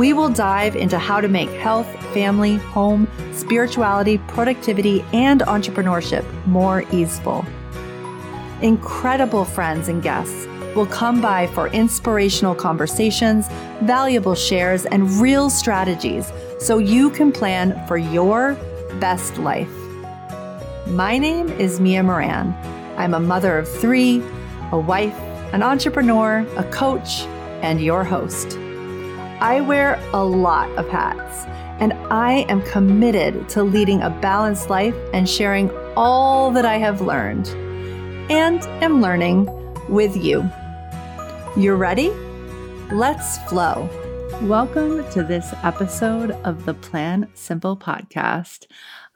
We will dive into how to make health, family, home, spirituality, productivity, and entrepreneurship more easeful. Incredible friends and guests will come by for inspirational conversations, valuable shares, and real strategies so you can plan for your best life. My name is Mia Moran. I'm a mother of three, a wife, an entrepreneur, a coach, and your host. I wear a lot of hats, and I am committed to leading a balanced life and sharing all that I have learned and am learning with you. You're ready? Let's flow. Welcome to this episode of the Plan Simple podcast.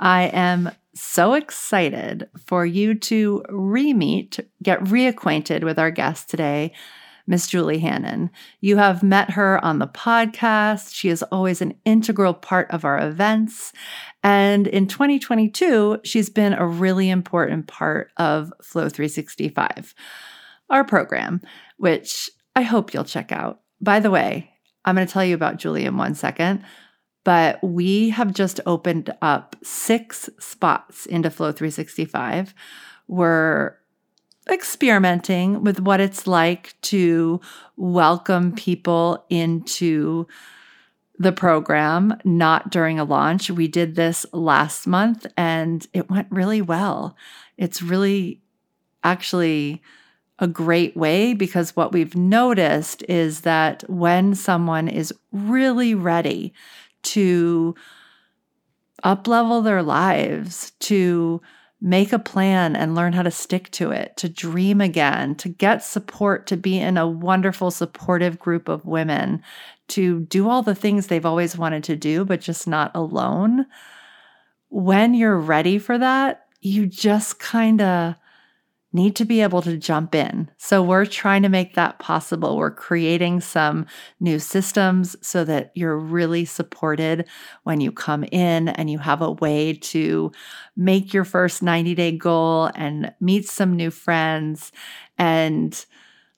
I am so excited for you to re meet, get reacquainted with our guest today, Miss Julie Hannon. You have met her on the podcast. She is always an integral part of our events. And in 2022, she's been a really important part of Flow 365, our program, which I hope you'll check out. By the way, I'm going to tell you about Julie in one second, but we have just opened up six spots into Flow 365. We're experimenting with what it's like to welcome people into the program, not during a launch. We did this last month and it went really well. It's really actually a great way because what we've noticed is that when someone is really ready to up level their lives, to make a plan and learn how to stick to it, to dream again, to get support, to be in a wonderful, supportive group of women, to do all the things they've always wanted to do, but just not alone. When you're ready for that, you just kind of need to be able to jump in. So we're trying to make that possible. We're creating some new systems so that you're really supported when you come in and you have a way to make your first 90 day goal and meet some new friends and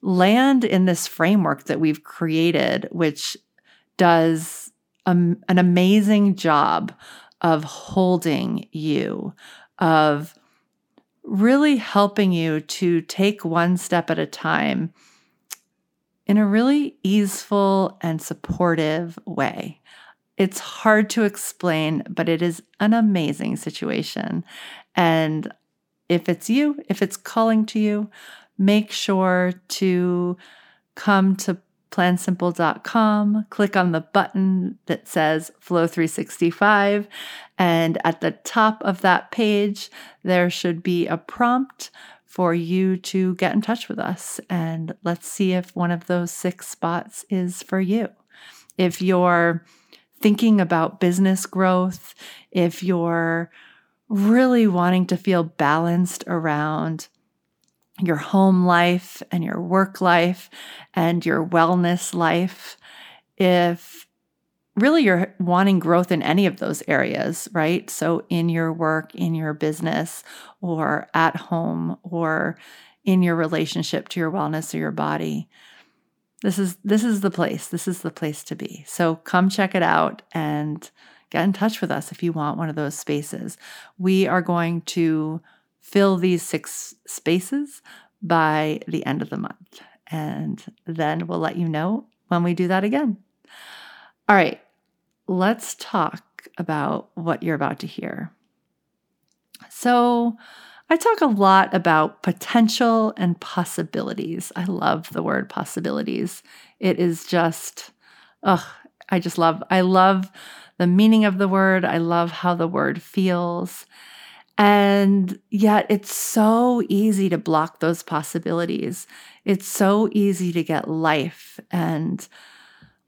land in this framework that we've created, which does an amazing job of holding you, of really helping you to take one step at a time in a really easeful and supportive way. It's hard to explain, but it is an amazing situation. And if it's you, if it's calling to you, make sure to come to plansimple.com, click on the button that says Flow 365, and at the top of that page, there should be a prompt for you to get in touch with us. And let's see if one of those six spots is for you. If you're thinking about business growth, if you're really wanting to feel balanced around your home life and your work life and your wellness life, if really you're wanting growth in any of those areas, right? So in your work, in your business, or at home, or in your relationship to your wellness or your body. This is this is the place. This is the place to be. So come check it out and get in touch with us if you want one of those spaces. We are going to fill these six spaces by the end of the month. And then we'll let you know when we do that again. All right, let's talk about what you're about to hear. So, I talk a lot about potential and possibilities. I love the word possibilities. It is just, oh, I just love, I love the meaning of the word. I love how the word feels. And yet it's so easy to block those possibilities. It's so easy to get life and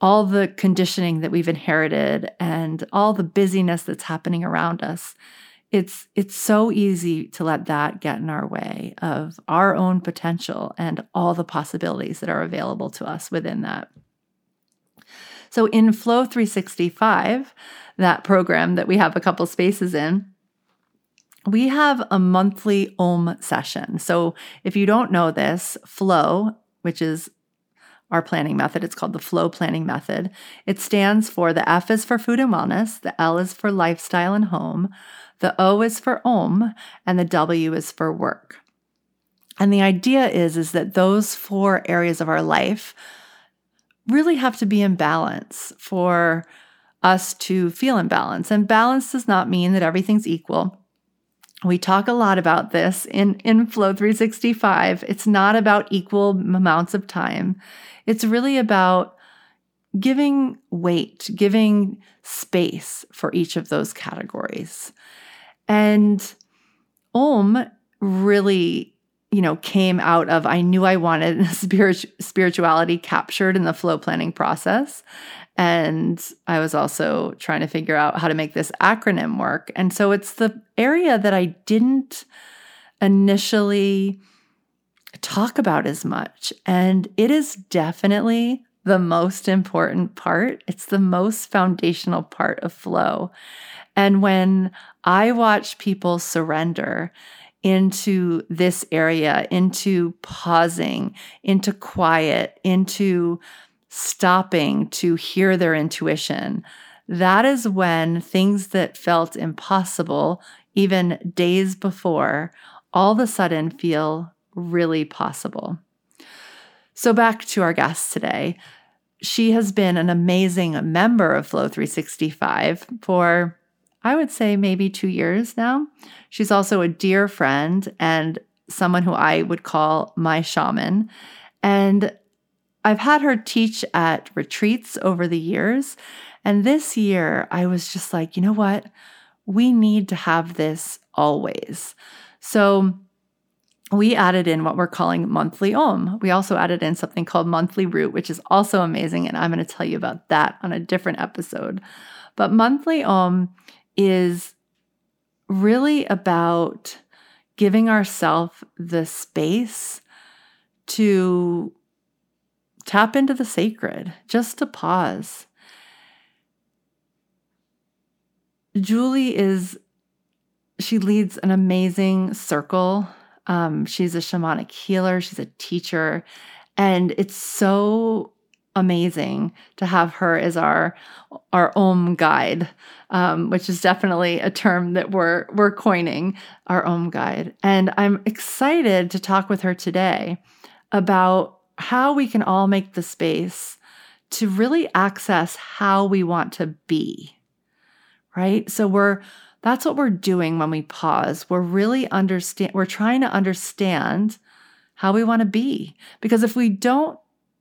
all the conditioning that we've inherited and all the busyness that's happening around us. it's it's so easy to let that get in our way of our own potential and all the possibilities that are available to us within that. So in Flow 365, that program that we have a couple spaces in, we have a monthly OM session. So if you don't know this, Flow, which is our planning method. It's called the Flow Planning Method. It stands for the F is for food and wellness, the L is for lifestyle and home, the O is for OM, and the W is for work. And the idea is, is that those four areas of our life really have to be in balance for us to feel in balance. And balance does not mean that everything's equal. We talk a lot about this in, in Flow 365. It's not about equal amounts of time. It's really about giving weight, giving space for each of those categories. And Om really, you know, came out of I knew I wanted spirituality captured in the flow planning process. And I was also trying to figure out how to make this acronym work. And so it's the area that I didn't initially talk about as much. And it is definitely the most important part. It's the most foundational part of flow. And when I watch people surrender into this area, into pausing, into quiet, into stopping to hear their intuition, that is when things that felt impossible, even days before, all of a sudden feel really possible. So, back to our guest today. She has been an amazing member of Flow 365 for, I would say, maybe two years now. She's also a dear friend and someone who I would call my shaman. And I've had her teach at retreats over the years. And this year, I was just like, you know what? We need to have this always. So we added in what we're calling monthly Om. We also added in something called monthly root, which is also amazing. And I'm going to tell you about that on a different episode. But monthly Om is really about giving ourselves the space to Tap into the sacred, just to pause. Julie is, she leads an amazing circle. Um, she's a shamanic healer, she's a teacher, and it's so amazing to have her as our our om guide um, which is definitely a term that we're we're coining our om guide and i'm excited to talk with her today about how we can all make the space to really access how we want to be. Right? So we're that's what we're doing when we pause. We're really understand we're trying to understand how we want to be. Because if we don't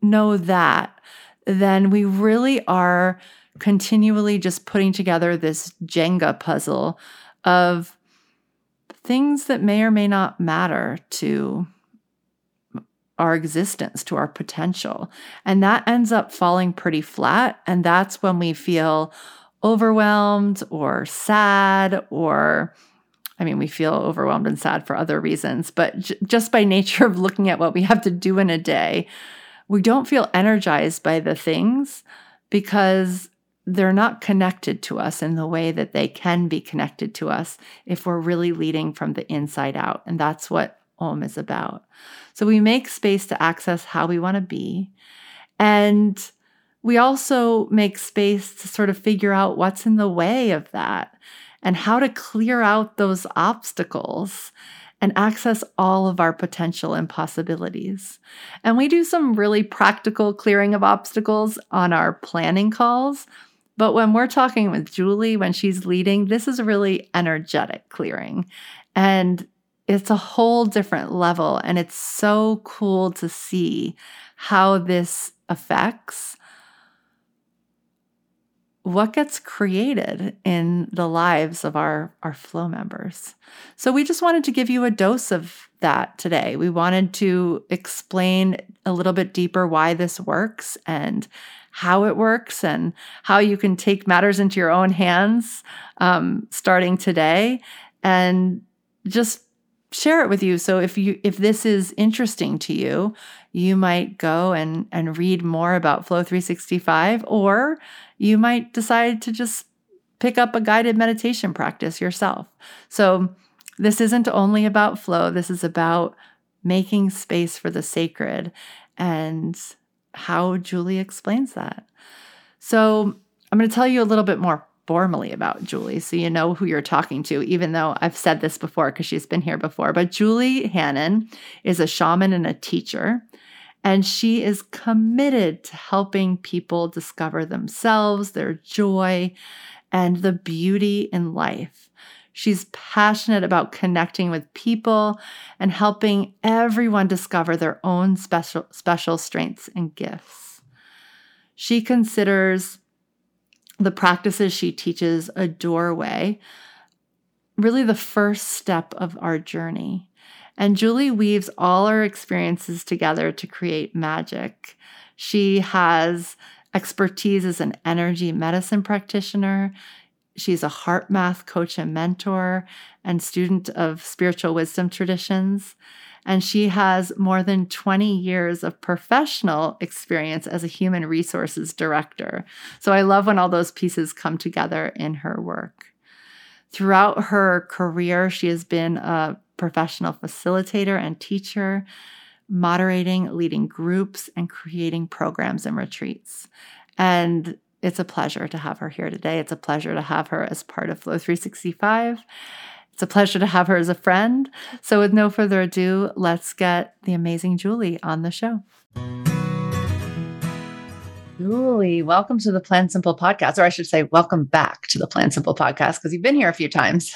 know that, then we really are continually just putting together this Jenga puzzle of things that may or may not matter to our existence, to our potential. And that ends up falling pretty flat. And that's when we feel overwhelmed or sad or I mean, we feel overwhelmed and sad for other reasons, but j- just by nature of looking at what we have to do in a day, we don't feel energized by the things because they're not connected to us in the way that they can be connected to us if we're really leading from the inside out. And that's what Om is about. So we make space to access how we want to be. And we also make space to sort of figure out what's in the way of that and how to clear out those obstacles and access all of our potential and possibilities. And we do some really practical clearing of obstacles on our planning calls. But when we're talking with Julie, when she's leading, this is really energetic clearing. And it's a whole different level. And it's so cool to see how this affects what gets created in the lives of our, our flow members. So we just wanted to give you a dose of that today. We wanted to explain a little bit deeper why this works and how it works and how you can take matters into your own hands um, starting today and just share it with you. So if you if this is interesting to you, you might go and and read more about Flow 365 or you might decide to just pick up a guided meditation practice yourself. So this isn't only about flow, this is about making space for the sacred and how Julie explains that. So I'm going to tell you a little bit more formally about Julie so you know who you're talking to, even though I've said this before because she's been here before. But Julie Hannon is a shaman and a teacher, and she is committed to helping people discover themselves, their joy, and the beauty in life. She's passionate about connecting with people and helping everyone discover their own special, special strengths and gifts. She considers the practices she teaches a doorway, really the first step of our journey. And Julie weaves all our experiences together to create magic. She has expertise as an energy medicine practitioner. She's a HeartMath coach and mentor and student of spiritual wisdom traditions and she has more than 20 years of professional experience as a human resources director. So I love when all those pieces come together in her work. Throughout her career, she has been a professional facilitator and teacher, moderating, leading groups, and creating programs and retreats. And it's a pleasure to have her here today. It's a pleasure to have her as part of Flow 365. It's a pleasure to have her as a friend. So, with no further ado, let's get the amazing Julie on the show. Julie, welcome to the Plan Simple podcast, or I should say, welcome back to the Plan Simple podcast because you've been here a few times.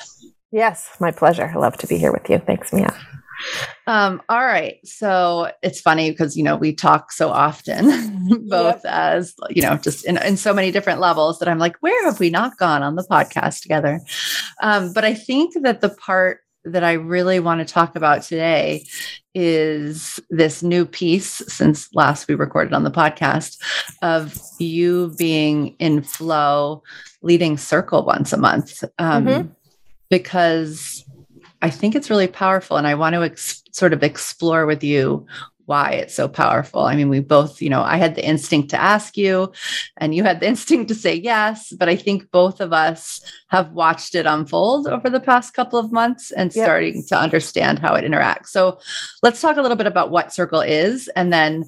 Yes, my pleasure. I love to be here with you. Thanks, Mia. Um, all right. So it's funny because, you know, we talk so often, both yep. as, you know, just in, in so many different levels that I'm like, where have we not gone on the podcast together? Um, but I think that the part that I really want to talk about today is this new piece since last we recorded on the podcast of you being in flow leading circle once a month. Um, mm-hmm. Because I think it's really powerful. And I want to ex- sort of explore with you why it's so powerful. I mean, we both, you know, I had the instinct to ask you and you had the instinct to say yes, but I think both of us have watched it unfold over the past couple of months and yep. starting to understand how it interacts. So let's talk a little bit about what circle is and then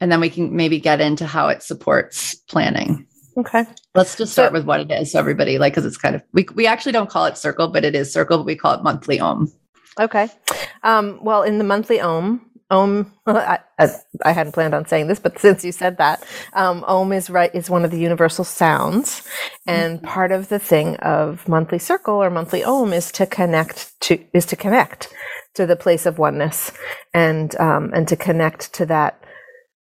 and then we can maybe get into how it supports planning. Okay. Let's just start so, with what it is. So everybody, like, because it's kind of we we actually don't call it circle, but it is circle. But we call it monthly Om. Okay. Um, well, in the monthly Om, Om, I, I, hadn't planned on saying this, but since you said that, um, Om is right is one of the universal sounds, and mm-hmm. part of the thing of monthly circle or monthly Om is to connect to is to connect to the place of oneness, and um, and to connect to that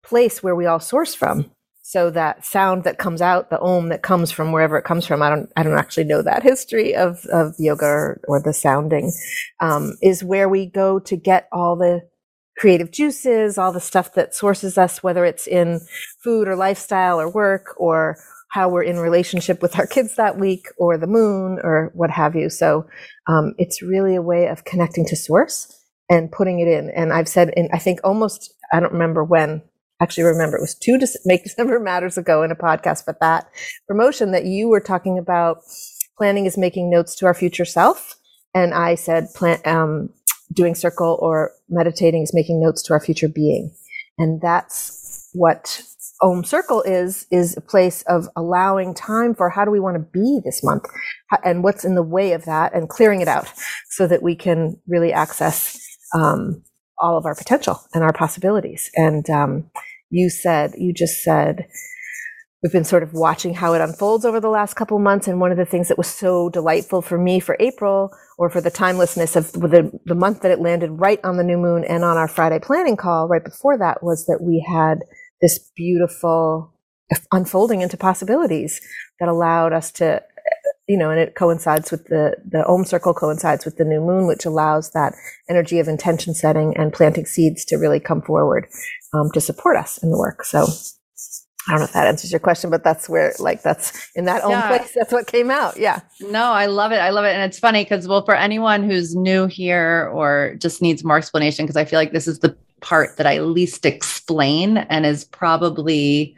place where we all source from so that sound that comes out the om that comes from wherever it comes from i don't i don't actually know that history of of yoga or, or the sounding um, is where we go to get all the creative juices all the stuff that sources us whether it's in food or lifestyle or work or how we're in relationship with our kids that week or the moon or what have you. So um, it's really a way of connecting to source and putting it in. And i've said in i think almost i don't remember when actually remember it was two make December matters ago in a podcast, but that promotion that you were talking about planning is making notes to our future self. And I said, plan, um, doing circle or meditating is making notes to our future being. And that's what Om Circle is, is a place of allowing time for how do we want to be this month and what's in the way of that and clearing it out so that we can really access, um, all of our potential and our possibilities. And, um, you said, you just said, we've been sort of watching how it unfolds over the last couple months. And one of the things that was so delightful for me for April or for the timelessness of the, the month that it landed right on the new moon and on our Friday planning call right before that was that we had this beautiful unfolding into possibilities that allowed us to you know, and it coincides with the, the Om circle coincides with the new moon, which allows that energy of intention setting and planting seeds to really come forward um, to support us in the work. So I don't know if that answers your question, but that's where, like, that's in that own place. That's what came out. Yeah. No, I love it. I love it. And it's funny because, well, for anyone who's new here or just needs more explanation, because I feel like this is the part that I least explain and is probably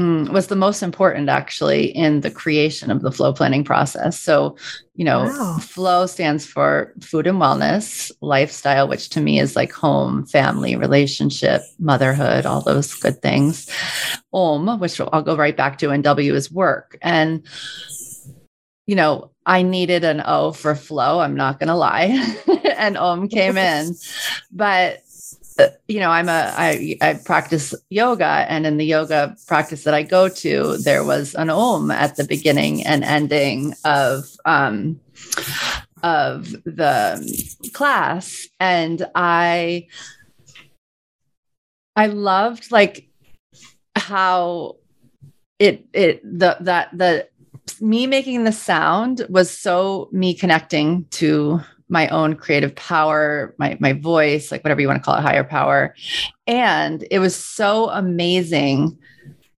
Mm, was the most important actually in the creation of the flow planning process. So, you know, wow. flow stands for food and wellness, lifestyle, which to me is like home, family, relationship, motherhood, all those good things. Om, which I'll go right back to, and W is work. And, you know, I needed an O for flow. I'm not going to lie. and Om came in. But you know, I'm a I I practice yoga, and in the yoga practice that I go to, there was an om at the beginning and ending of um of the class, and I I loved like how it it the that the me making the sound was so me connecting to my own creative power, my my voice, like whatever you want to call it, higher power. And it was so amazing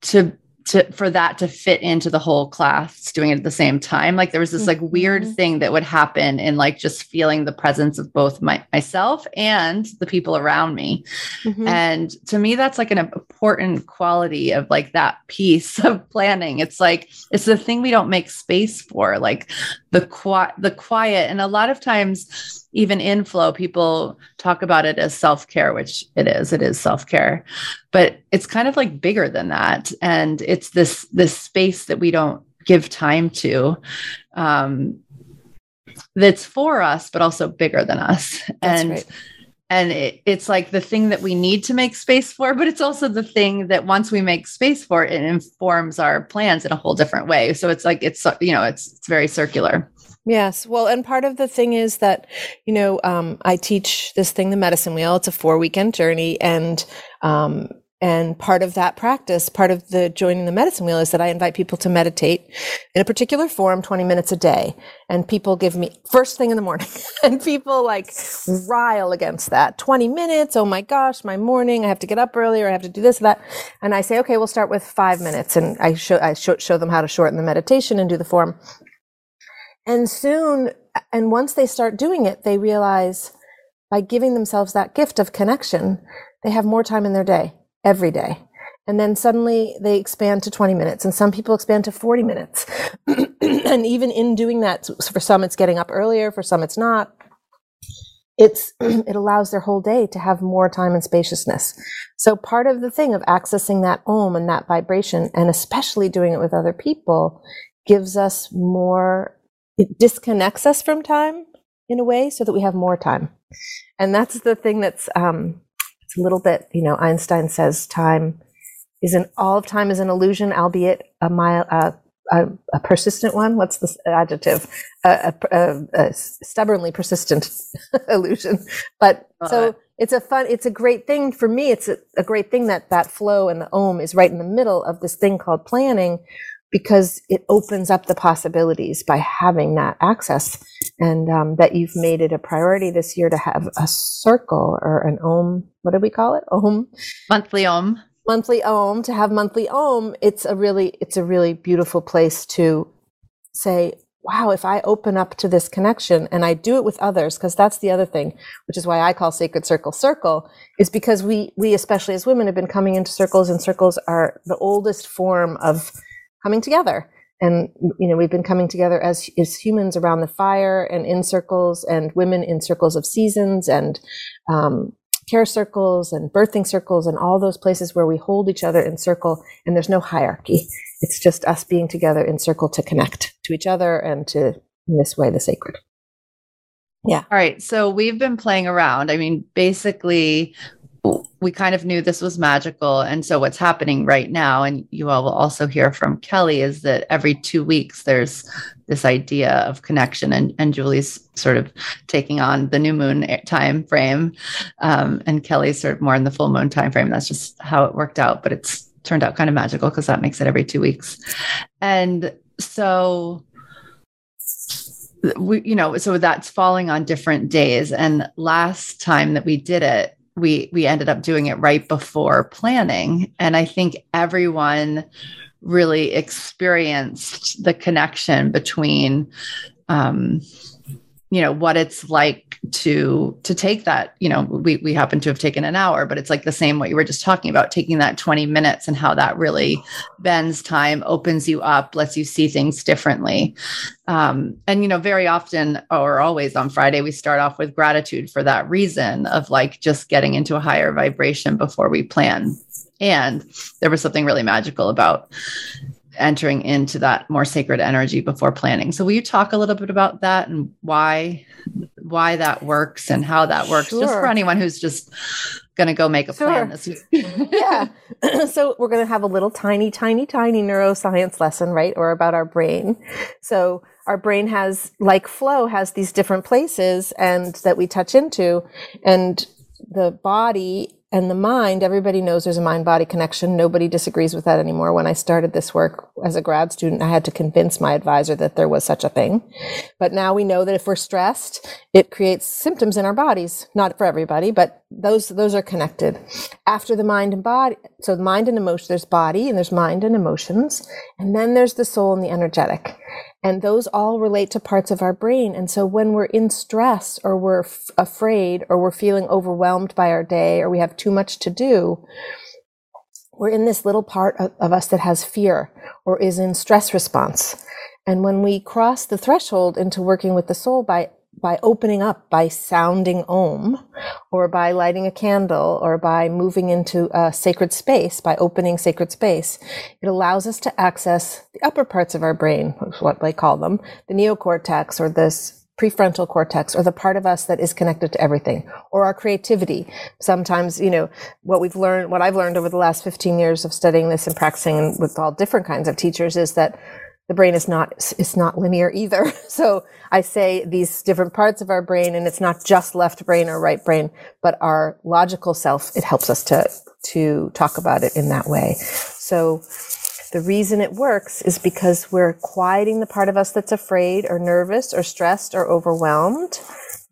to to for that to fit into the whole class doing it at the same time like there was this like weird mm-hmm. thing that would happen in like just feeling the presence of both my myself and the people around me mm-hmm. and to me that's like an important quality of like that piece of planning it's like it's the thing we don't make space for like the quiet the quiet and a lot of times even in flow, people talk about it as self care, which it is. It is self care, but it's kind of like bigger than that, and it's this this space that we don't give time to. Um, that's for us, but also bigger than us, that's and. Right. And it, it's like the thing that we need to make space for, but it's also the thing that once we make space for it, informs our plans in a whole different way. So it's like it's you know it's it's very circular. Yes. Well, and part of the thing is that, you know, um, I teach this thing, the medicine wheel. It's a four weekend journey. And, um, and part of that practice, part of the joining the medicine wheel is that I invite people to meditate in a particular form 20 minutes a day. And people give me first thing in the morning and people like rile against that 20 minutes. Oh my gosh, my morning. I have to get up earlier. I have to do this, that. And I say, okay, we'll start with five minutes. And I show, I show, show them how to shorten the meditation and do the form. And soon, and once they start doing it, they realize by giving themselves that gift of connection, they have more time in their day every day. And then suddenly they expand to 20 minutes, and some people expand to 40 minutes. and even in doing that, for some it's getting up earlier, for some it's not. It's it allows their whole day to have more time and spaciousness. So part of the thing of accessing that om and that vibration, and especially doing it with other people, gives us more it disconnects us from time in a way so that we have more time. And that's the thing that's um, it's a little bit, you know, Einstein says time is an all of time is an illusion, albeit a mile uh, a, a, persistent one. What's the adjective? A, a, a stubbornly persistent illusion. But so it's a fun, it's a great thing for me. It's a, great thing that that flow and the om is right in the middle of this thing called planning, because it opens up the possibilities by having that access. And um, that you've made it a priority this year to have a circle or an om what do we call it? Om? Monthly om. Monthly om to have monthly om it's a really it's a really beautiful place to say wow if i open up to this connection and i do it with others because that's the other thing which is why i call sacred circle circle is because we we especially as women have been coming into circles and circles are the oldest form of coming together. And, you know, we've been coming together as, as humans around the fire and in circles and women in circles of seasons and, um, care circles and birthing circles and all those places where we hold each other in circle and there's no hierarchy. It's just us being together in circle to connect to each other and to, in this way, the sacred. Yeah. All right. So we've been playing around. I mean, basically, we kind of knew this was magical. And so what's happening right now, and you all will also hear from Kelly, is that every two weeks there's this idea of connection. And, and Julie's sort of taking on the new moon time frame. Um, and Kelly's sort of more in the full moon time frame. That's just how it worked out. But it's turned out kind of magical because that makes it every two weeks. And so we, you know, so that's falling on different days. And last time that we did it, we we ended up doing it right before planning. And i think everyone really experienced the connection between um, you know what it's like to to take that you know we we happen to have taken an hour but it's like the same what you were just talking about taking that 20 minutes and how that really bends time opens you up lets you see things differently. Um, and you know very often or always on friday we start off with gratitude for that reason of like just getting into a higher vibration before we plan. And there was something really magical about entering into that more sacred energy before planning. So will you talk a little bit about that and why why that works and how that works sure. just for anyone who's just going to go make a sure. plan this week. yeah. so we're going to have a little tiny tiny tiny neuroscience lesson, right? Or about our brain. So our brain has like flow has these different places and that we touch into and the body and the mind, everybody knows there's a mind body connection. Nobody disagrees with that anymore. When I started this work as a grad student, I had to convince my advisor that there was such a thing. But now we know that if we're stressed, it creates symptoms in our bodies. Not for everybody, but those, those are connected. After the mind and body, so the mind and emotion, there's body and there's mind and emotions. And then there's the soul and the energetic. And those all relate to parts of our brain. And so when we're in stress or we're f- afraid or we're feeling overwhelmed by our day or we have too much to do, we're in this little part of, of us that has fear or is in stress response. And when we cross the threshold into working with the soul by by opening up, by sounding om, or by lighting a candle, or by moving into a sacred space, by opening sacred space, it allows us to access the upper parts of our brain, what they call them, the neocortex or this prefrontal cortex or the part of us that is connected to everything or our creativity. Sometimes you know what we've learned what i've learned over the last 15 years of studying this and practicing with all different kinds of teachers is that the brain is not it's not linear either. So I say these different parts of our brain, and it's not just left brain or right brain, but our logical self. It helps us to to talk about it in that way. So the reason it works is because we're quieting the part of us that's afraid or nervous or stressed or overwhelmed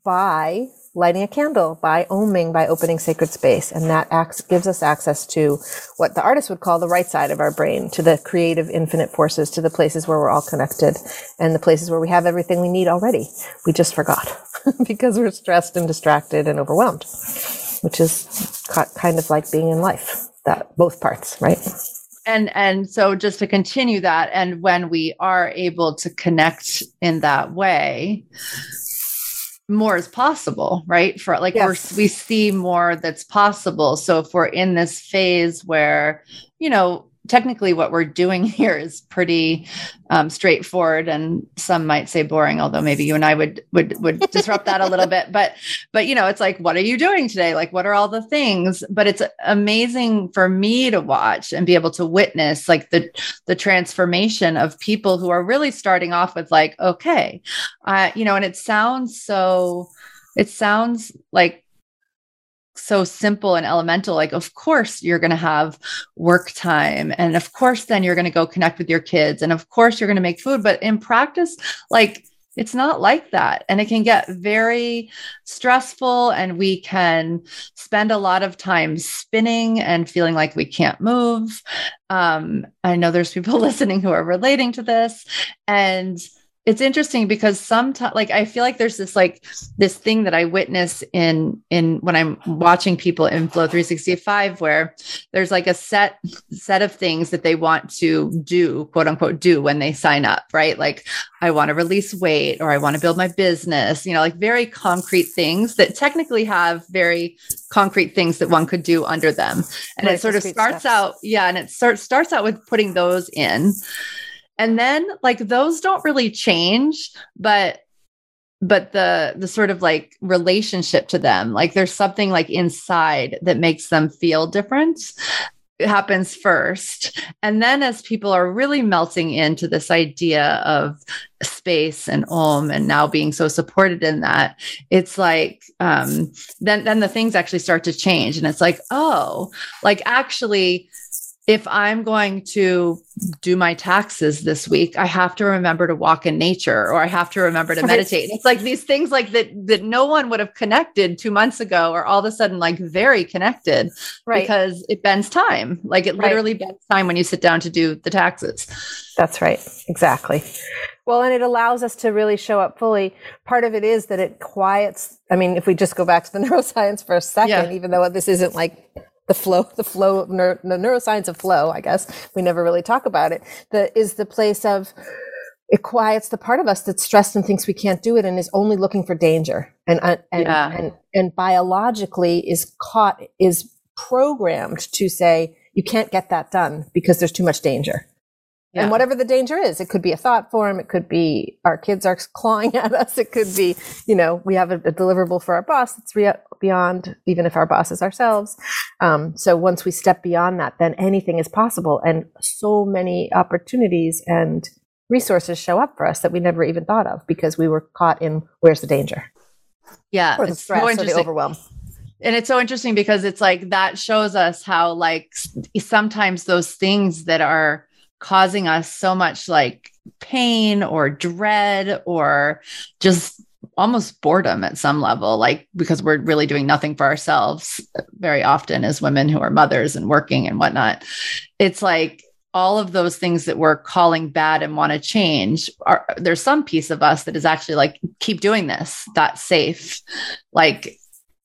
by lighting a candle, by oming, by opening sacred space. And that acts, gives us access to what the artist would call the right side of our brain, to the creative infinite forces, to the places where we're all connected and the places where we have everything we need already. We just forgot because we're stressed and distracted and overwhelmed, which is kind of like being in life, that both parts, right? and and so just to continue that and when we are able to connect in that way more is possible, right? For like yes. we see more that's possible. So if we're in this phase where, you know, technically what we're doing here is pretty um, straightforward and some might say boring although maybe you and i would would would disrupt that a little bit. But but you know it's like what are you doing today? Like what are all the things? But it's amazing for me to watch and be able to witness like the the transformation of people who are really starting off with like okay uh, you know and it sounds so it sounds like so simple and elemental like of course you're going to have work time and of course then you're going to go connect with your kids and of course you're going to make food but in practice like it's not like that and it can get very stressful and we can spend a lot of time spinning and feeling like we can't move. Um, i know there's people listening who are relating to this and it's interesting because sometimes like i feel like there's this like this thing that i witness in in when i'm watching people in flow 365 where there's like a set set of things that they want to do quote unquote do when they sign up right? Like i want to release weight or i want to build my business you know like very concrete things that technically have very concrete things that one could do under them. And right, it sort of starts steps. out yeah and it starts starts out with putting those in and then like those don't really change but but the the sort of like relationship to them like there's something like inside that makes them feel different happens first. And then as people are really melting into this idea of space and om and now being so supported in that it's like um then then the things actually start to change. And it's like oh like actually if I'm going to do my taxes this week, I have to remember to walk in nature or I have to remember to meditate. It's like these things like that that no one would have connected 2 months ago are all of a sudden like very connected right. because it bends time. Like it literally right. bends time when you sit down to do the taxes. That's right. Exactly. Well, and it allows us to really show up fully. Part of it is that it quiets. I mean, if we just go back to the neuroscience for a second, yeah. even though this isn't like the flow, the flow, neuro, the neuroscience of flow, I guess we never really talk about it. That is the place of it quiets the part of us that's stressed and thinks we can't do it and is only looking for danger and uh, and yeah. and, and biologically is caught is programmed to say you can't get that done because there's too much danger. Yeah. And whatever the danger is, it could be a thought form. It could be our kids are clawing at us. It could be, you know, we have a, a deliverable for our boss that's re- beyond, even if our boss is ourselves. Um, so once we step beyond that, then anything is possible. And so many opportunities and resources show up for us that we never even thought of because we were caught in where's the danger? Yeah. Or the stress or the overwhelm and it's so interesting because it's like that shows us how like sometimes those things that are causing us so much like pain or dread or just almost boredom at some level like because we're really doing nothing for ourselves very often as women who are mothers and working and whatnot. It's like all of those things that we're calling bad and want to change are there's some piece of us that is actually like keep doing this that's safe. Like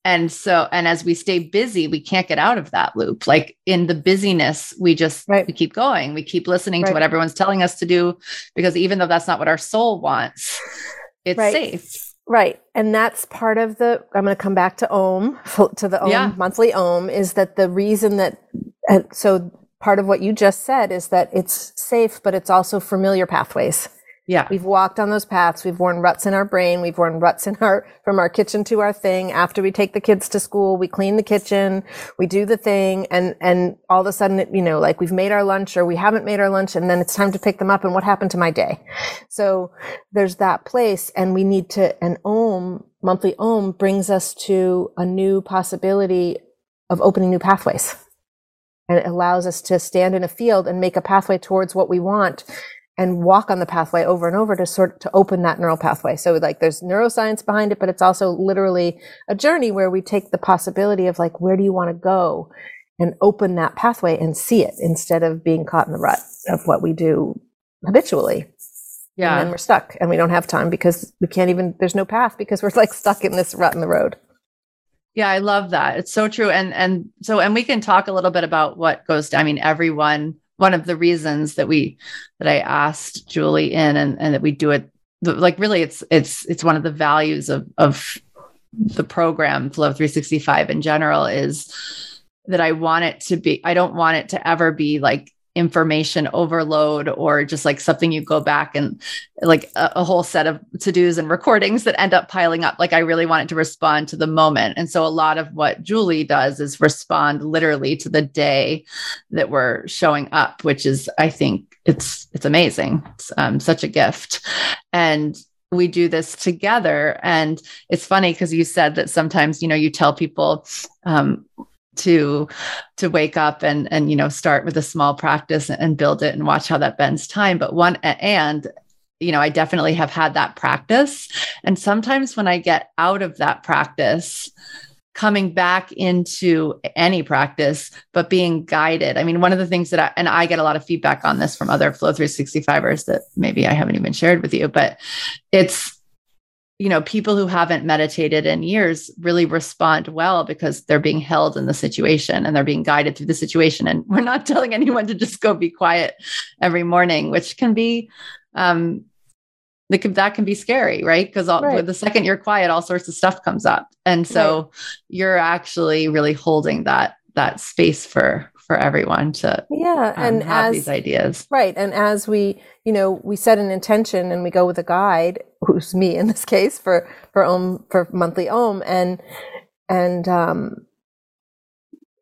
and so and as we stay busy we can't get out of that loop like in the busyness we just right. we keep going we keep listening right. to what everyone's telling us to do because even though that's not what our soul wants it's right. safe right and that's part of the i'm going to come back to om to the om yeah. monthly om is that the reason that so part of what you just said is that it's safe but it's also familiar pathways yeah. We've walked on those paths. We've worn ruts in our brain. We've worn ruts in our, from our kitchen to our thing. After we take the kids to school, we clean the kitchen, we do the thing. And, and all of a sudden, you know, like we've made our lunch or we haven't made our lunch and then it's time to pick them up. And what happened to my day? So there's that place and we need to, an OM, monthly OM brings us to a new possibility of opening new pathways. And it allows us to stand in a field and make a pathway towards what we want and walk on the pathway over and over to sort to open that neural pathway. So like there's neuroscience behind it, but it's also literally a journey where we take the possibility of like where do you want to go and open that pathway and see it instead of being caught in the rut of what we do habitually. Yeah. And then we're stuck and we don't have time because we can't even there's no path because we're like stuck in this rut in the road. Yeah, I love that. It's so true. And and so and we can talk a little bit about what goes to I mean everyone one of the reasons that we that I asked Julie in and, and that we do it like really it's it's it's one of the values of of the program flow 365 in general is that I want it to be I don't want it to ever be like information overload or just like something you go back and like a, a whole set of to-dos and recordings that end up piling up. Like i really want it to respond to the moment. And so a lot of what julie does is respond literally to the day that we're showing up which is i think it's it's amazing. It's um, such a gift. And we do this together. And it's funny because you said that sometimes you know you tell people um, to to wake up and and you know start with a small practice and build it and watch how that bends time. But one and you know i definitely have had that practice. And sometimes when i get out of that practice coming back into any practice but being guided. I mean one of the things that i and i get a lot of feedback on this from other flow 365ers that maybe i haven't even shared with you but it's you know, people who haven't meditated in years really respond well because they're being held in the situation and they're being guided through the situation. And we're not telling anyone to just go be quiet every morning, which can be, um, that can, that can be scary, right? Because right. the second you're quiet, all sorts of stuff comes up, and so right. you're actually really holding that that space for for everyone to yeah um, and have as, these ideas. Right and as we you know we set an intention and we go with a guide who's me in this case for for om for monthly om and and um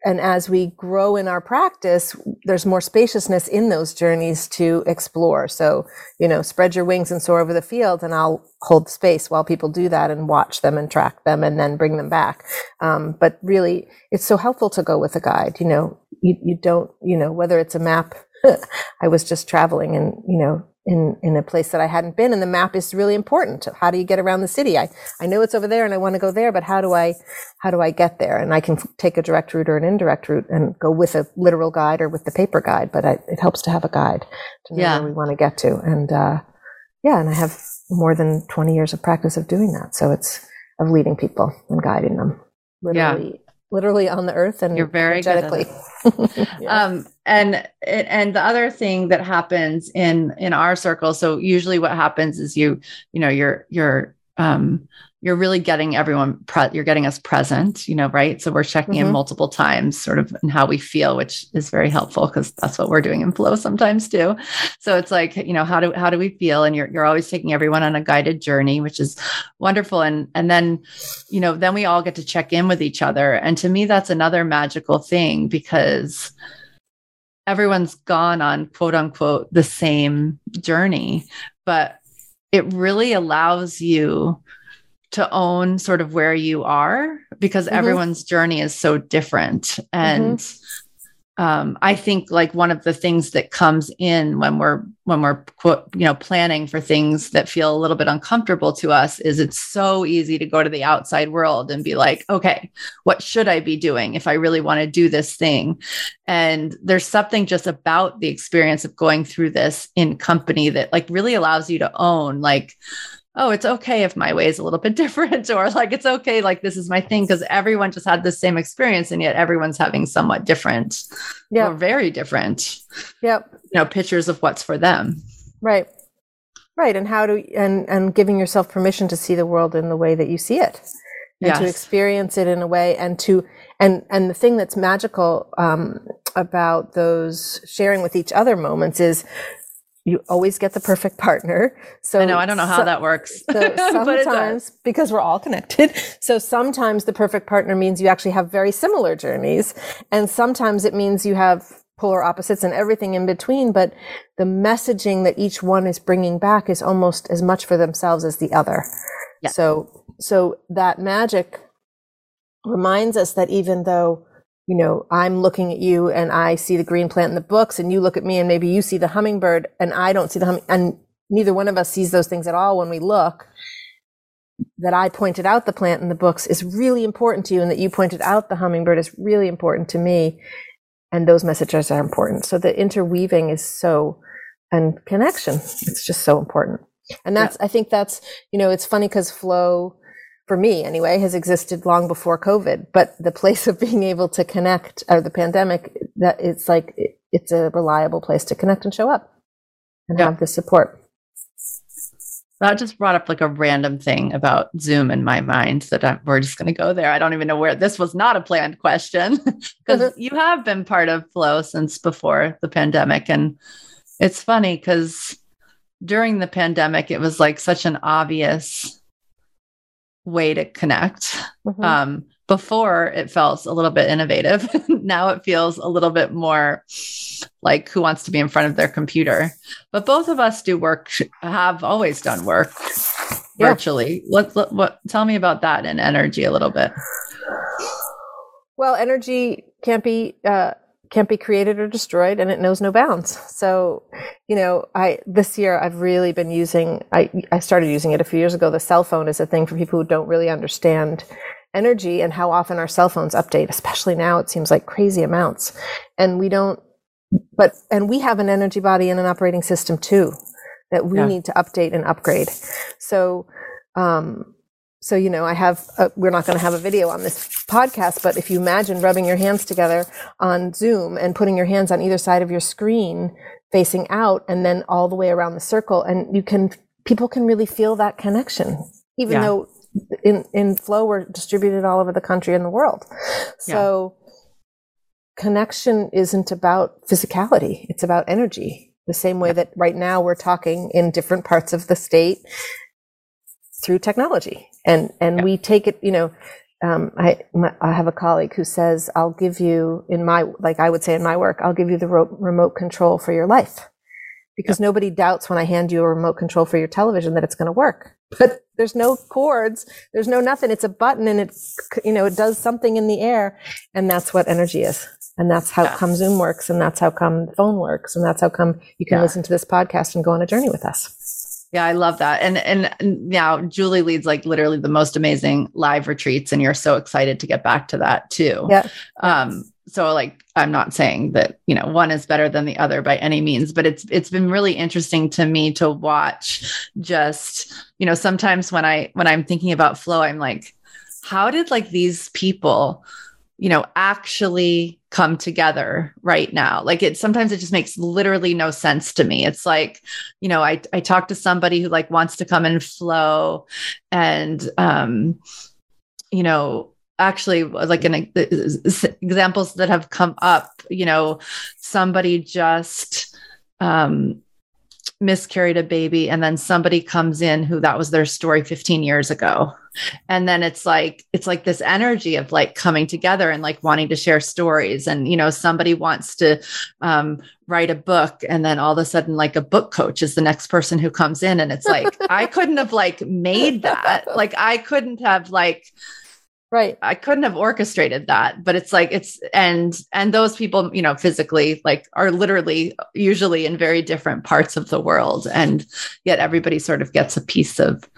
and as we grow in our practice there's more spaciousness in those journeys to explore. So you know spread your wings and soar over the field and i'll hold space while people do that and watch them and track them and then bring them back. Um, but really it's so helpful to go with a guide you know you, you don't, you know, whether it's a map, I was just traveling and, you know, in, in a place that I hadn't been and the map is really important. How do you get around the city? I, I know it's over there and I want to go there, but how do I, how do I get there? And I can take a direct route or an indirect route and go with a literal guide or with the paper guide, but I, it helps to have a guide to know Yeah. where we want to get to. And, uh, yeah, and I have more than 20 years of practice of doing that. So it's of leading people and guiding them Yeah. literally, literally on the earth and You're very energetically. Yeah. um and and the other thing that happens in in our circle so usually what happens is you you know you're you're um you're really getting everyone pre- you're getting us present you know right? So we're checking in Mhm. multiple times sort of and how we feel which is very helpful because that's what we're doing in flow sometimes too. So it's like you know how do how do we feel? And you're you're always taking everyone on a guided journey which is wonderful. And and then you know then we all get to check in with each other. And to me that's another magical thing because everyone's gone on quote unquote the same journey. But it really allows you to own sort of where you are because Mhm. everyone's journey is so different and um, i think like one of the things that comes in when we're when we're quote you know planning for things that feel a little bit uncomfortable to us is it's so easy to go to the outside world and be like okay what should i be doing if i really want to do this thing and there's something just about the experience of going through this in company that like really allows you to own like oh it's okay if my way is a little bit different or like it's okay like this is my thing because everyone just had the same experience and yet everyone's having somewhat different yeah. or very different Yep. you know pictures of what's for them Right. Right. And how do and and giving yourself permission to see the world in the way that you see it. And to experience it in a way and to and and the thing that's magical um, about those sharing with each other moments is you always get the perfect partner. So i know i don't know how so- that works So but it does. sometimes, because we're all connected, so sometimes the perfect partner means you actually have very similar journeys, and sometimes it means you have polar opposites and everything in between. But the messaging that each one is bringing back is almost as much for themselves as the other. Yeah. So, so that magic reminds us that even though you know, I'm looking at you and I see the green plant in the books and you look at me and maybe you see the hummingbird and I don't see the humming and neither one of us sees those things at all when we look. That I pointed out the plant in the books is really important to you and that you pointed out the hummingbird is really important to me. And those messages are important. So the interweaving is so and connection it's just so important. And that's i think that's you know it's funny because flow for me anyway has existed long before covid but the place of being able to connect or the pandemic that it's like it, it's a reliable place to connect and show up and Yeah. have the support. That just brought up like a random thing about zoom in my mind that I'm, we're just going to go there. I don't even know where this was not a planned question because mm-hmm. you have been part of flow since before the pandemic and it's funny because during the pandemic it was like such an obvious way to connect. Mhm. um before it felt a little bit innovative. Now it feels a little bit more like who wants to be in front of their computer. But both of us do work have always done work Yeah. virtually. What, what what tell me about that and energy a little bit. Well, energy can't be uh, can't be created or destroyed, and it knows no bounds. So, you know, I this year I've really been using. I I started using it a few years ago. The cell phone is a thing for people who don't really understand energy and how often our cell phones update. Especially now, it seems like crazy amounts, and we don't. But and we have an energy body and an operating system too that we Yeah. need to update and upgrade. So. Um, so, you know, I have, a, we're not going to have a video on this podcast, but if you imagine rubbing your hands together on Zoom and putting your hands on either side of your screen facing out and then all the way around the circle, and you can, people can really feel that connection, even Yeah. though in, in Flow we're distributed all over the country and the world. So, connection isn't about physicality, it's about energy. The same way that right now we're talking in different parts of the state through technology and and Yeah. we take it you know um, I, my, I have a colleague who says i'll give you in my like i would say in my work i'll give you the ro- remote control for your life because nobody doubts when i hand you a remote control for your television that it's going to work but there's no cords there's no nothing it's a button and it's you know it does something in the air and that's what energy is And that's how Yeah. come Zoom works, and that's how come phone works, and that's how come you can Yeah. listen to this podcast and go on a journey with us. Yeah, I love that. And and now Julie leads like literally the most amazing live retreats and you're so excited to get back to that too. Yeah. Um so like I'm not saying that, you know, one is better than the other by any means, but it's it's been really interesting to me to watch just, you know, sometimes when I when I'm thinking about flow I'm like how did like these people you know actually come together right now. Like it sometimes it just makes literally no sense to me. It's like you know i i talk to somebody who like wants to come and flow and um you know actually like an examples that have come up you know somebody just um miscarried a baby and then somebody comes in who that was their story 15 years ago. And then it's like it's like this energy of like coming together and like wanting to share stories. And you know somebody wants to um, write a book and then all of a sudden like a book coach is the next person who comes in. And it's like i couldn't have like made that. Like i couldn't have like Right. I couldn't have orchestrated that, but it's like it's and and those people, you know, physically like are literally usually in very different parts of the world and yet everybody sort of gets a piece of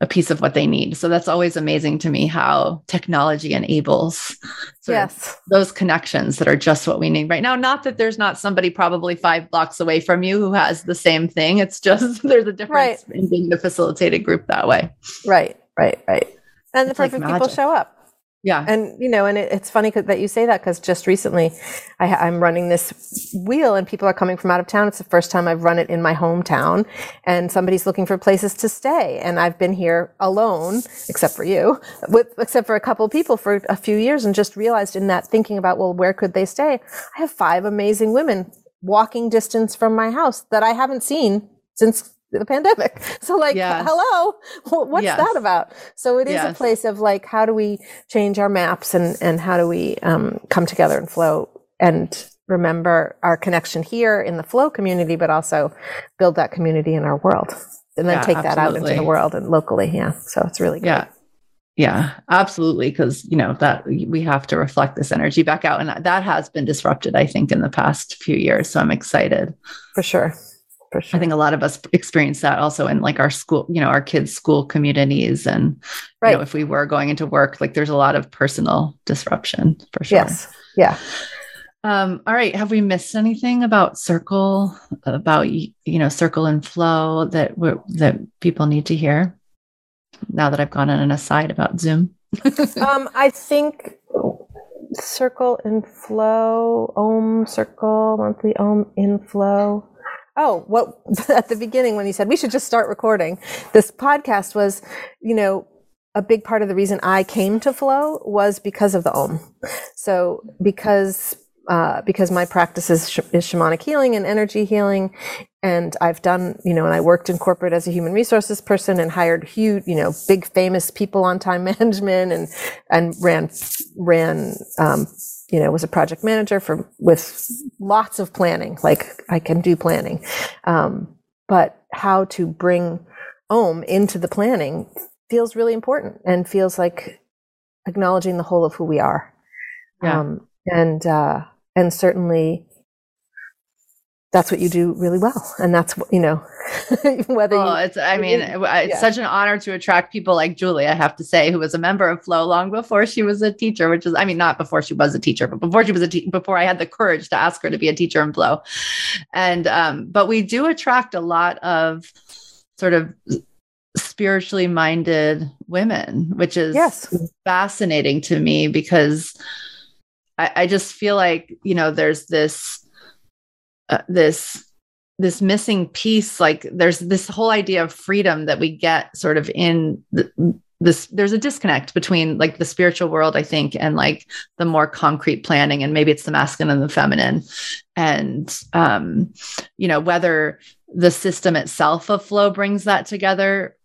a piece of what they need. So that's always amazing to me how technology enables Yes. those connections that are just what we need right now. Not that there's not somebody probably five blocks away from you who has the same thing. It's just there's a difference in being the facilitated group that way. Right. Right. Right. And the It's like perfect people show up. Yeah. And you know, and it, it's funny that you say that because just recently, I, I'm running this wheel, and people are coming from out of town. It's the first time I've run it in my hometown, and somebody's looking for places to stay, and I've been here alone, except for you, with except for a couple of people for a few years, and just realized in that thinking about well, where could they stay? I have five amazing women walking distance from my house that I haven't seen since the pandemic. So like, Yes. hello, what's Yes. that about? So it is a place of like, how do we change our maps and, and how do we um, come together and flow and remember our connection here in the flow community, but also build that community in our world and then Yeah, take that out into the world and locally. Yeah. So it's really good. Yeah. Yeah, absolutely. Cause you know, that we have to reflect this energy back out. And that has been disrupted, I think, in the past few years. So I'm excited. For sure. For sure. I think a lot of us experience that also in like our school, you know, our kids' school communities. And Right. you know, if we were going into work, like there's a lot of personal disruption for sure. yes. Yeah. Um, all right. Have we missed anything about circle, about you know, circle and flow that we that people need to hear? Now that I've gone on an aside about Zoom. um, I think circle and flow, om circle, monthly om inflow. Oh, what at the beginning when you said we should just start recording this podcast was, you know, a big part of the reason I came to flow was because of the om. So because uh, because my practice is, sh- is shamanic healing and energy healing, and I've done, you know, and I worked in corporate as a human resources person and hired huge, you know, big famous people on time management and and ran ran, um, you know, was a project manager for with lots of planning. Like I can do planning, um, but how to bring Om into the planning feels really important and feels like acknowledging the whole of who we are. Yeah. Um, and uh, and certainly that's what you do really well and that's what you know whether you it's, I mean, it's yeah. such an honor to attract people like Julie, I have to say, who was a member of Flow long before she was a teacher, which is, I mean, not before she was a teacher, but before she was a te- before I had the courage to ask her to be a teacher in Flow. And, um, but we do attract a lot of sort of spiritually minded women, which is yes fascinating to me because I, I just feel like you know there's this uh, this this missing piece like there's this whole idea of freedom that we get sort of in the, this there's a disconnect between like the spiritual world i think and like the more concrete planning and maybe it's the masculine and the feminine. And um you know whether the system itself of flow brings that together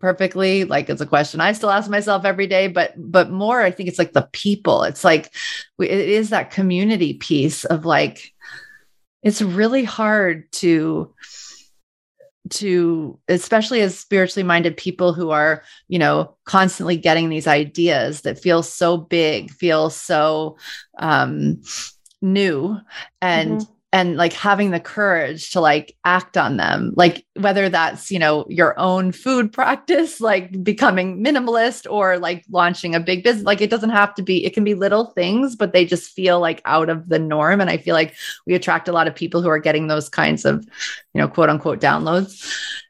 perfectly like it's a question i still ask myself every day but but more i think it's like the people. It's like it is that community piece of like it's really hard to to especially as spiritually minded people who are you know constantly getting these ideas that feel so big feel so um new. And mm-hmm and like having the courage to like act on them like whether that's you know your own food practice like becoming minimalist or like launching a big business like it doesn't have to be it can be little things but they just feel like out of the norm. And i feel like we attract a lot of people who are getting those kinds of you know quote unquote downloads.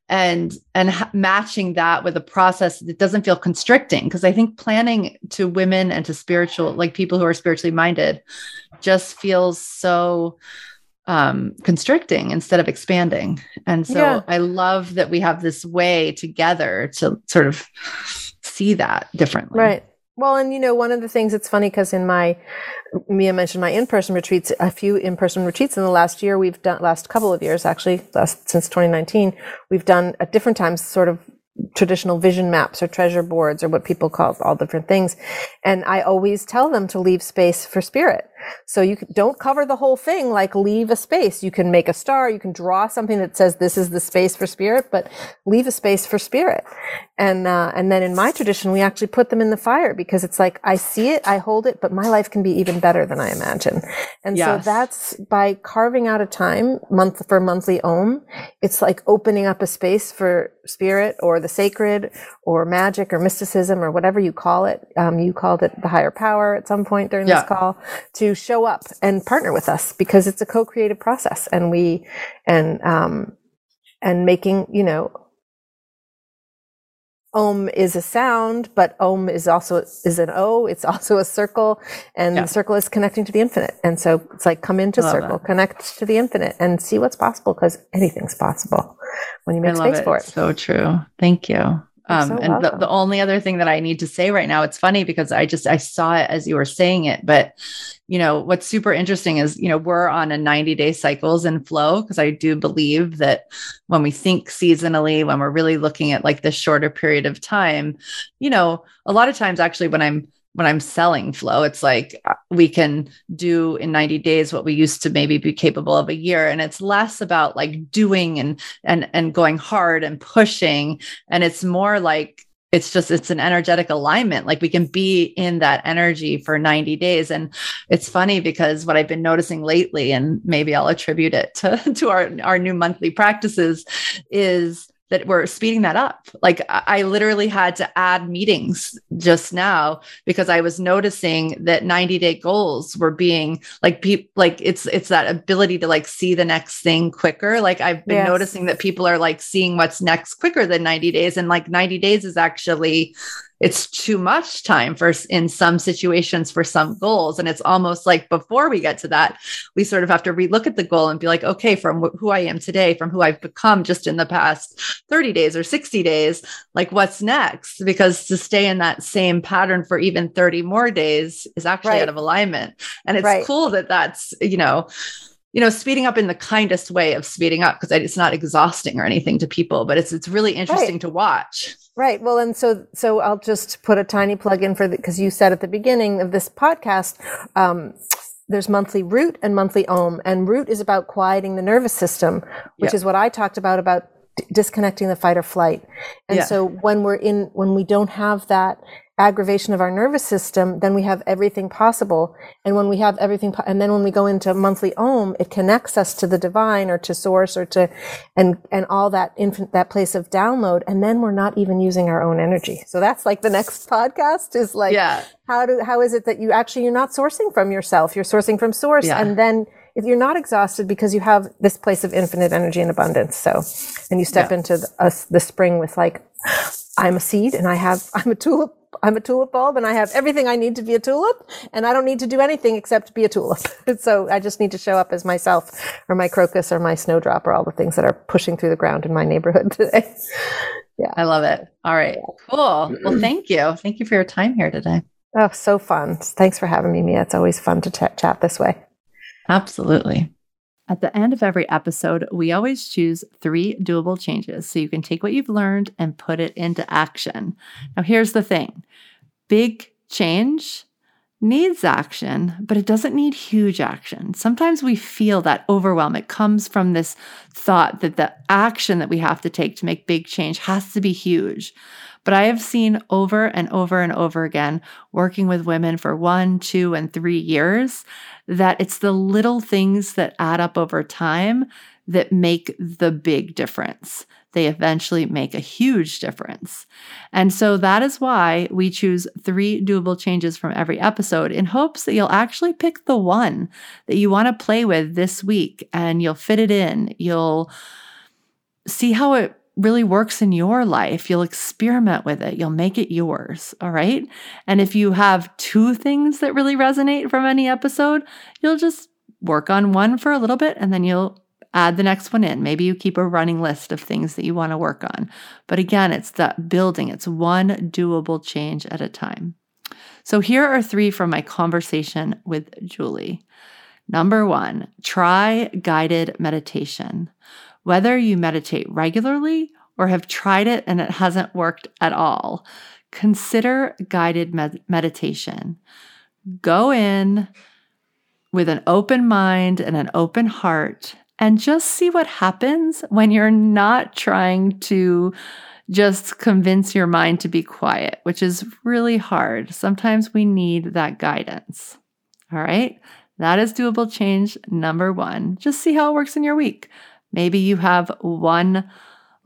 And and ha- matching that with a process that doesn't feel constricting because i think planning to women and to spiritual like people who are spiritually minded just feels so um, constricting instead of expanding. And so yeah. I love that we have this way together to sort of see that differently. Right. Well, and you know, one of the things it's funny because in my Mia mentioned my in-person retreats, a few in-person retreats in the last year we've done last couple of years actually, last since 2019, we've done at different times sort of traditional vision maps or treasure boards or what people call all different things. And I always tell them to leave space for spirit. So you don't cover the whole thing, like leave a space. You can make a star, you can draw something that says this is the space for spirit, but leave a space for spirit. And, uh, and then in my tradition, we actually put them in the fire because it's like, I see it, I hold it, but my life can be even better than I imagine. And yes. so that's by carving out a time month for monthly Om. It's like opening up a space for spirit or the sacred or magic or mysticism or whatever you call it. Um, you called it the higher power at some point during yeah. this call to show up and partner with us because it's a co-creative process and we and um and making you know om is a sound but om is also is an o it's also a circle and yeah. the circle is connecting to the infinite. And so it's like come into circle connect to the infinite and see what's possible because anything's possible when you make space it. for it. So true. Thank you um, so and the, the only other thing that I need to say right now, it's funny because I just I saw it as you were saying it, but you know what's super interesting is you know we're on a 90 day cycles and flow because I do believe that when we think seasonally, when we're really looking at like this shorter period of time, you know, a lot of times actually when I'm when I'm selling flow, it's like uh, we can do in 90 days what we used to maybe be capable of a year. And it's less about like doing and and and going hard and pushing. And it's more like it's just it's an energetic alignment like we can be in that energy for 90 days and it's funny because what i've been noticing lately and maybe i'll attribute it to to our our new monthly practices is that we're speeding that up. Like I literally had to add meetings just now because I was noticing that 90 day goals were being like people like it's it's that ability to like see the next thing quicker. Like I've been yes. noticing that people are like seeing what's next quicker than 90 days and like 90 days is actually it's too much time for in some situations for some goals and it's almost like before we get to that we sort of have to relook at the goal and be like okay from wh- who i am today from who i've become just in the past 30 days or 60 days like what's next because to stay in that same pattern for even 30 more days is actually right. out of alignment and it's right. cool that that's you know you know, speeding up in the kindest way of speeding up because it's not exhausting or anything to people, but it's it's really interesting right. to watch. Right. Well, and so so I'll just put a tiny plug in for because you said at the beginning of this podcast. Um, there's monthly root and monthly om and root is about quieting the nervous system which yep. is what i talked about about disconnecting the fight or flight and yeah. so when we're in when we don't have that aggravation of our nervous system, then we have everything possible. And when we have everything, po- and then when we go into monthly Om, it connects us to the divine or to source or to, and, and all that infant, that place of download. And then we're not even using our own energy. So that's like the next podcast is like, yeah. how do, how is it that you actually, you're not sourcing from yourself, you're sourcing from source. Yeah. And then if you're not exhausted because you have this place of infinite energy and abundance. So, and you step yeah. into the, uh, the spring with like, I'm a seed and I have, I'm a tulip I'm a tulip bulb and I have everything I need to be a tulip and I don't need to do anything except be a tulip. so I just need to show up as myself or my crocus or my snowdrop or all the things that are pushing through the ground in my neighborhood today. yeah. I love it. All right. Cool. Well, thank you. Thank you for your time here today. Oh, so fun. Thanks for having me, Mia. It's always fun to ch- chat this way. Absolutely. At the end of every episode, we always choose three doable changes so you can take what you've learned and put it into action. Now, here's the thing big change needs action, but it doesn't need huge action. Sometimes we feel that overwhelm. It comes from this thought that the action that we have to take to make big change has to be huge. But I have seen over and over and over again, working with women for one, two, and three years, that it's the little things that add up over time that make the big difference. They eventually make a huge difference. And so that is why we choose three doable changes from every episode in hopes that you'll actually pick the one that you want to play with this week and you'll fit it in. You'll see how it really works in your life. You'll experiment with it. You'll make it yours. All right. And if you have two things that really resonate from any episode, you'll just work on one for a little bit and then you'll add the next one in. Maybe you keep a running list of things that you want to work on. But again, it's that building, it's one doable change at a time. So here are three from my conversation with Julie. Number one, try guided meditation. Whether you meditate regularly or have tried it and it hasn't worked at all, consider guided med- meditation. Go in with an open mind and an open heart and just see what happens when you're not trying to just convince your mind to be quiet, which is really hard. Sometimes we need that guidance. All right. That is doable change number one. Just see how it works in your week. Maybe you have one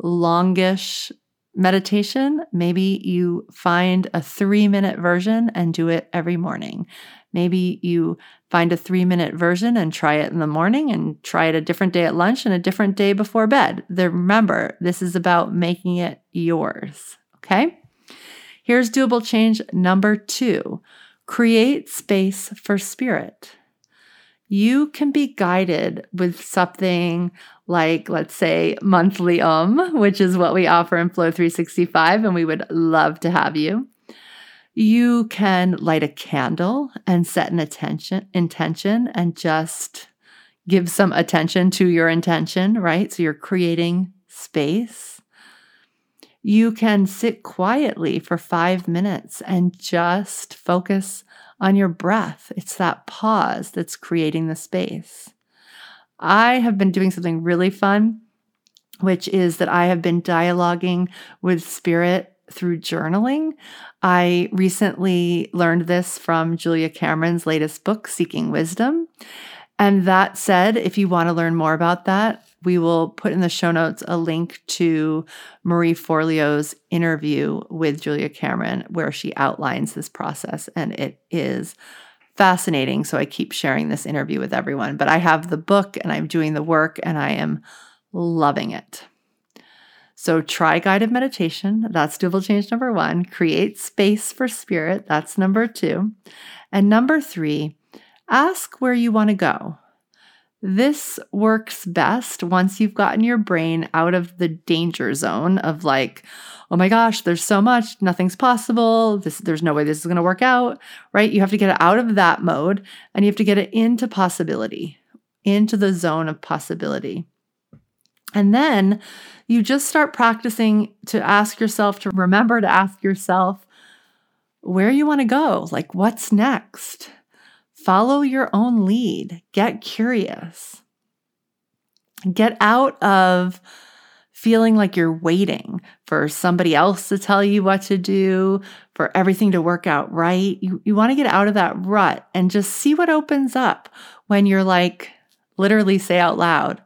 longish meditation. Maybe you find a three minute version and do it every morning. Maybe you find a three minute version and try it in the morning and try it a different day at lunch and a different day before bed. Remember, this is about making it yours. Okay. Here's doable change number two create space for spirit. You can be guided with something like, let's say, monthly um, which is what we offer in Flow 365, and we would love to have you. You can light a candle and set an attention intention and just give some attention to your intention, right? So you're creating space. You can sit quietly for 5 minutes and just focus on your breath. It's that pause that's creating the space. I have been doing something really fun, which is that I have been dialoguing with spirit through journaling. I recently learned this from Julia Cameron's latest book, Seeking Wisdom. And that said, if you want to learn more about that, we will put in the show notes a link to Marie Forleo's interview with Julia Cameron, where she outlines this process. And it is fascinating. So I keep sharing this interview with everyone. But I have the book and I'm doing the work and I am loving it. So try guided meditation. That's doable change number one. Create space for spirit. That's number two. And number three, ask where you want to go. This works best once you've gotten your brain out of the danger zone of like, oh my gosh, there's so much, nothing's possible. This, there's no way this is going to work out, right? You have to get it out of that mode and you have to get it into possibility, into the zone of possibility. And then you just start practicing to ask yourself, to remember to ask yourself where you want to go. Like, what's next? Follow your own lead. Get curious. Get out of feeling like you're waiting for somebody else to tell you what to do, for everything to work out right. You, you want to get out of that rut and just see what opens up when you're like, literally say out loud,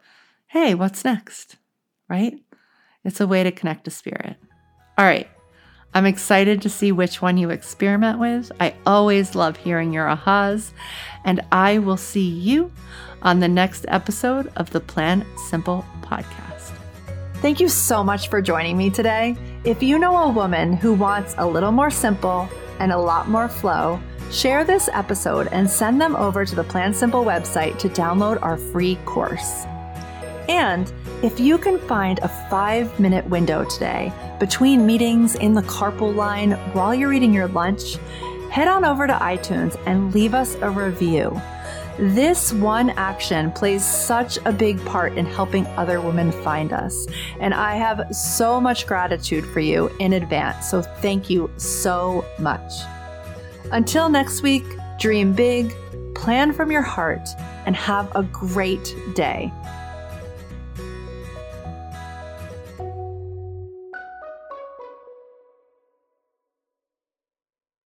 hey, what's next? Right? It's a way to connect to spirit. All right. I'm excited to see which one you experiment with. I always love hearing your ahas, and I will see you on the next episode of the Plan Simple podcast. Thank you so much for joining me today. If you know a woman who wants a little more simple and a lot more flow, share this episode and send them over to the Plan Simple website to download our free course. And if you can find a five minute window today between meetings in the carpool line while you're eating your lunch, head on over to iTunes and leave us a review. This one action plays such a big part in helping other women find us. And I have so much gratitude for you in advance. So thank you so much. Until next week, dream big, plan from your heart, and have a great day.